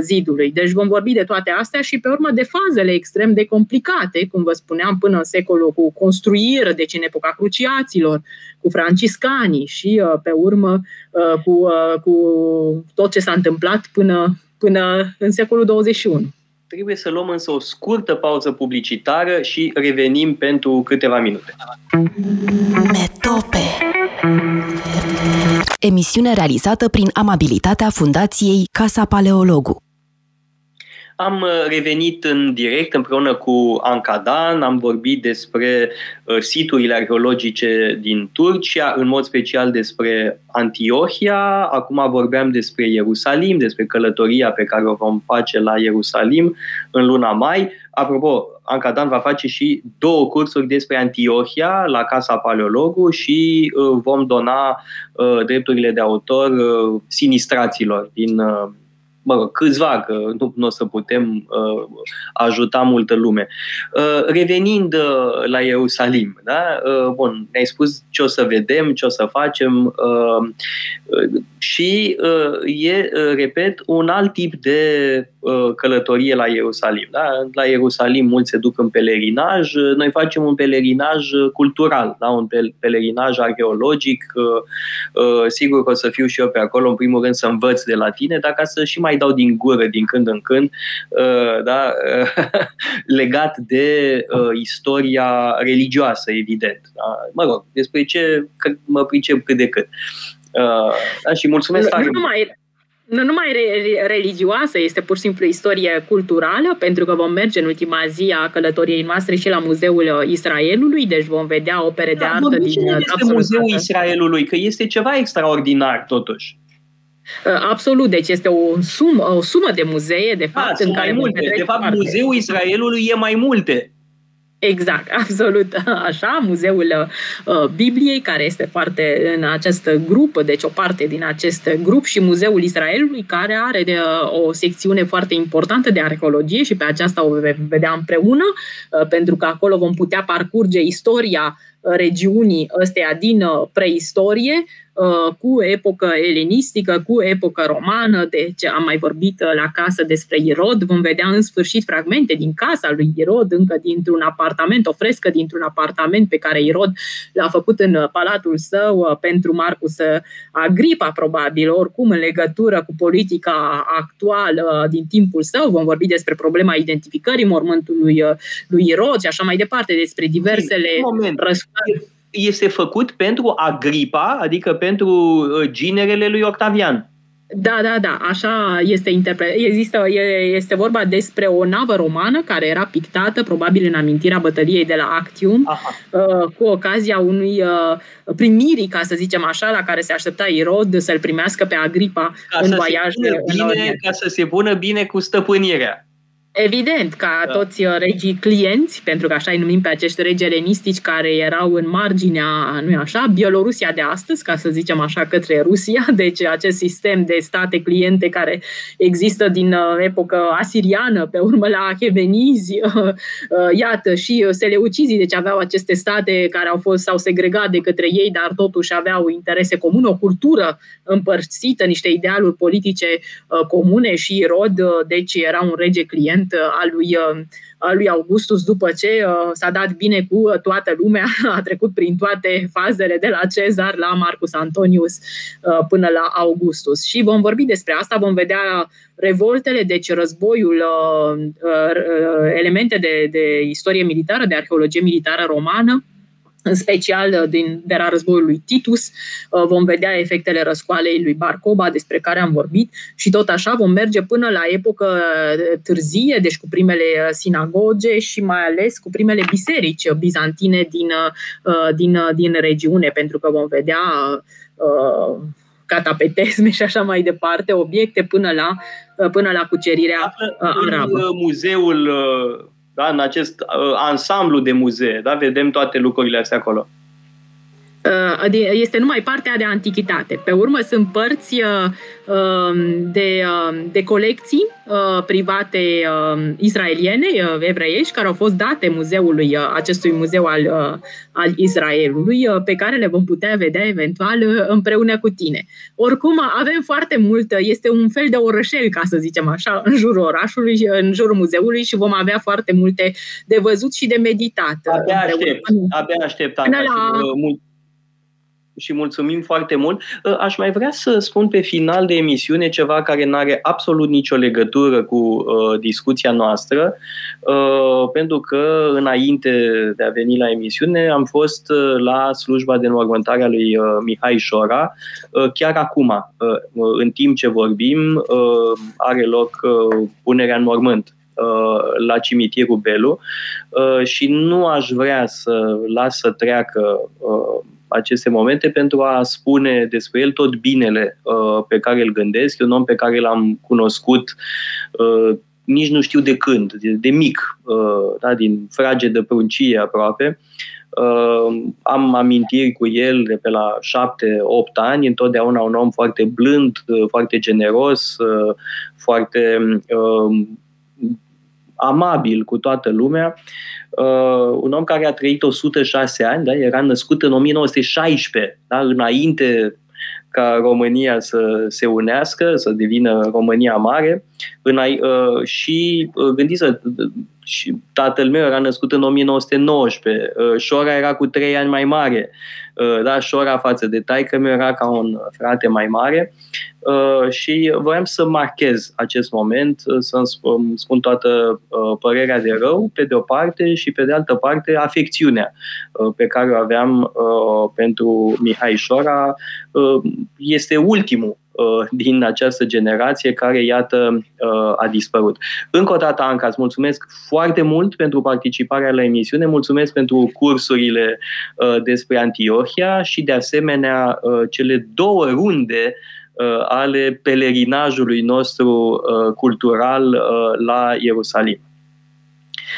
zidului. Deci vom vorbi de toate astea și pe urmă de fazele extrem de complicate, cum vă spuneam, până în secolul cu construire, deci în epoca cruciaților, cu franciscanii și pe urmă cu, cu tot ce s-a întâmplat până, până în secolul 21. Trebuie să luăm însă o scurtă pauză publicitară și revenim pentru câteva minute. Metope Emisiune realizată prin amabilitatea Fundației Casa Paleologu. Am uh, revenit în direct împreună cu Anca Dan, am vorbit despre uh, siturile arheologice din Turcia, în mod special despre Antiohia, acum vorbeam despre Ierusalim, despre călătoria pe care o vom face la Ierusalim în luna mai. Apropo, Anca Dan va face și două cursuri despre Antiohia la Casa Paleologu și uh, vom dona drepturile de autor sinistraților din mă rog, câțiva, că nu, nu o să putem uh, ajuta multă lume. Uh, revenind uh, la Ierusalim, da? uh, bun, ne-ai spus ce o să vedem, ce o să facem uh, uh, și uh, e, uh, repet, un alt tip de uh, călătorie la Ierusalim. Da? La Ierusalim mulți se duc în pelerinaj, noi facem un pelerinaj cultural, da? un pelerinaj arheologic. Uh, uh, sigur că o să fiu și eu pe acolo, în primul rând să învăț de la tine, dar ca să și mai mai dau din gură din când în când, uh, da, legat de uh, istoria religioasă, evident. Da? Mă rog, despre ce mă pricep cât de cât. Uh, da, și mulțumesc tare nu numai, nu numai re- religioasă, este pur și simplu istorie culturală, pentru că vom merge în ultima zi a călătoriei noastre și la Muzeul Israelului, deci vom vedea opere da, de artă din... Muzeul Israelului, că este ceva extraordinar totuși. Uh, absolut, deci este o sumă, o sumă de muzee, de da, fapt, A, în care mai multe. De fapt, parte. Muzeul Israelului e mai multe. Exact, absolut așa, Muzeul uh, Bibliei, care este foarte în acest grup, deci o parte din acest grup și Muzeul Israelului, care are de, uh, o secțiune foarte importantă de arheologie și pe aceasta o vedea împreună, uh, pentru că acolo vom putea parcurge istoria regiunii ăsteia din preistorie, Uh, cu epocă elenistică, cu epocă romană, deci am mai vorbit uh, la casă despre Irod, vom vedea în sfârșit fragmente din casa lui Irod, încă dintr-un apartament, o frescă dintr-un apartament pe care Irod l-a făcut în uh, palatul său pentru Marcus Agripa, probabil, oricum în legătură cu politica actuală din timpul său, vom vorbi despre problema identificării mormântului lui Irod și așa mai departe, despre diversele răspunsuri este făcut pentru Agripa, adică pentru uh, ginerele lui Octavian. Da, da, da, așa este interpre- există, este vorba despre o navă romană care era pictată probabil în amintirea bătăliei de la Actium Aha. Uh, cu ocazia unui uh, primirii, ca să zicem așa, la care se aștepta Irod să-l primească pe Agripa ca în voiaj. Bine, ca să se pună bine cu stăpânirea. Evident, ca da. toți uh, regii clienți, pentru că așa îi numim pe acești regi elenistici care erau în marginea, nu așa, Bielorusia de astăzi, ca să zicem așa, către Rusia, deci acest sistem de state cliente care există din uh, epocă asiriană, pe urmă la Hevenizi, uh, iată, și seleucizii, deci aveau aceste state care au fost, s-au segregat de către ei, dar totuși aveau interese comune, o cultură împărțită, niște idealuri politice comune și Irod, deci era un rege client moment al lui, al lui Augustus, după ce uh, s-a dat bine cu toată lumea, a trecut prin toate fazele de la Cezar la Marcus Antonius uh, până la Augustus. Și vom vorbi despre asta, vom vedea revoltele, deci războiul, uh, elemente de, de istorie militară, de arheologie militară romană, în special uh, din, de la războiul lui Titus. Uh, vom vedea efectele răscoalei lui Barcoba, despre care am vorbit, și tot așa vom merge până la epocă uh, târzie, deci cu primele sinagoge și mai ales cu primele biserici bizantine din, din, din regiune, pentru că vom vedea catapetesme și așa mai departe, obiecte până la, până la cucerirea arabă. În muzeul da? în acest uh, ansamblu de muzee. Da? Vedem toate lucrurile astea acolo. Uh, este numai partea de antichitate. Pe urmă sunt părți uh, um, de, um, de colecții uh, private um, israeliene, evreiești, care au fost date muzeului, acestui muzeu al, al Israelului, pe care le vom putea vedea eventual împreună cu tine. Oricum, avem foarte mult, este un fel de orășel, ca să zicem așa, în jurul orașului, în jurul muzeului și vom avea foarte multe de văzut și de meditat. Abia aștept, abia aștept, Până la... mult și mulțumim foarte mult. Ă, aș mai vrea să spun pe final de emisiune ceva care nu are absolut nicio legătură cu uh, discuția noastră, uh, pentru că înainte de a veni la emisiune am fost la slujba de înmormântare a lui uh, Mihai Șora. Uh, chiar acum, uh, în timp ce vorbim, uh, are loc uh, punerea în mormânt la cimitirul Belu și nu aș vrea să las să treacă aceste momente pentru a spune despre el tot binele uh, pe care îl gândesc. E un om pe care l-am cunoscut uh, nici nu știu de când, de, de mic, uh, da, din frage de pruncie aproape. Uh, am amintiri cu el de pe la șapte, opt ani, întotdeauna un om foarte blând, uh, foarte generos, uh, foarte uh, amabil cu toată lumea. Uh, un om care a trăit 106 ani, da? era născut în 1916, da? înainte ca România să se unească, să devină România mare. În, uh, și uh, gândiți să și tatăl meu era născut în 1919, uh, Șora era cu trei ani mai mare, uh, da, Șora față de taică meu era ca un frate mai mare uh, și voiam să marchez acest moment, să-mi spun toată părerea de rău, pe de o parte, și pe de altă parte afecțiunea pe care o aveam pentru Mihai Șora. Este ultimul Uh, din această generație care, iată, uh, a dispărut. Încă o dată, Anca, îți mulțumesc foarte mult pentru participarea la emisiune, mulțumesc pentru cursurile uh, despre Antiohia și, de asemenea, cele două runde ale pelerinajului nostru cultural la Ierusalim.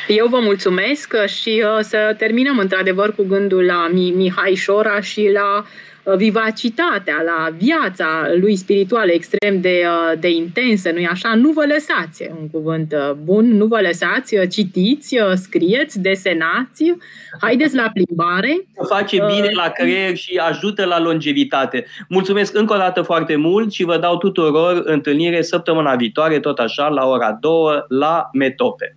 Eu vă mulțumesc și să terminăm într-adevăr cu gândul la Mihai Șora și la Uh, vivacitatea, la viața lui spirituală extrem de, uh, de intensă, nu-i așa? Nu vă lăsați, un cuvânt uh, bun, nu vă lăsați, citiți, scrieți, desenați, haideți la plimbare. Face bine la creier și ajută la longevitate. Mulțumesc încă o dată foarte mult și vă dau tuturor întâlnire săptămâna viitoare, tot așa, la ora 2, la Metope.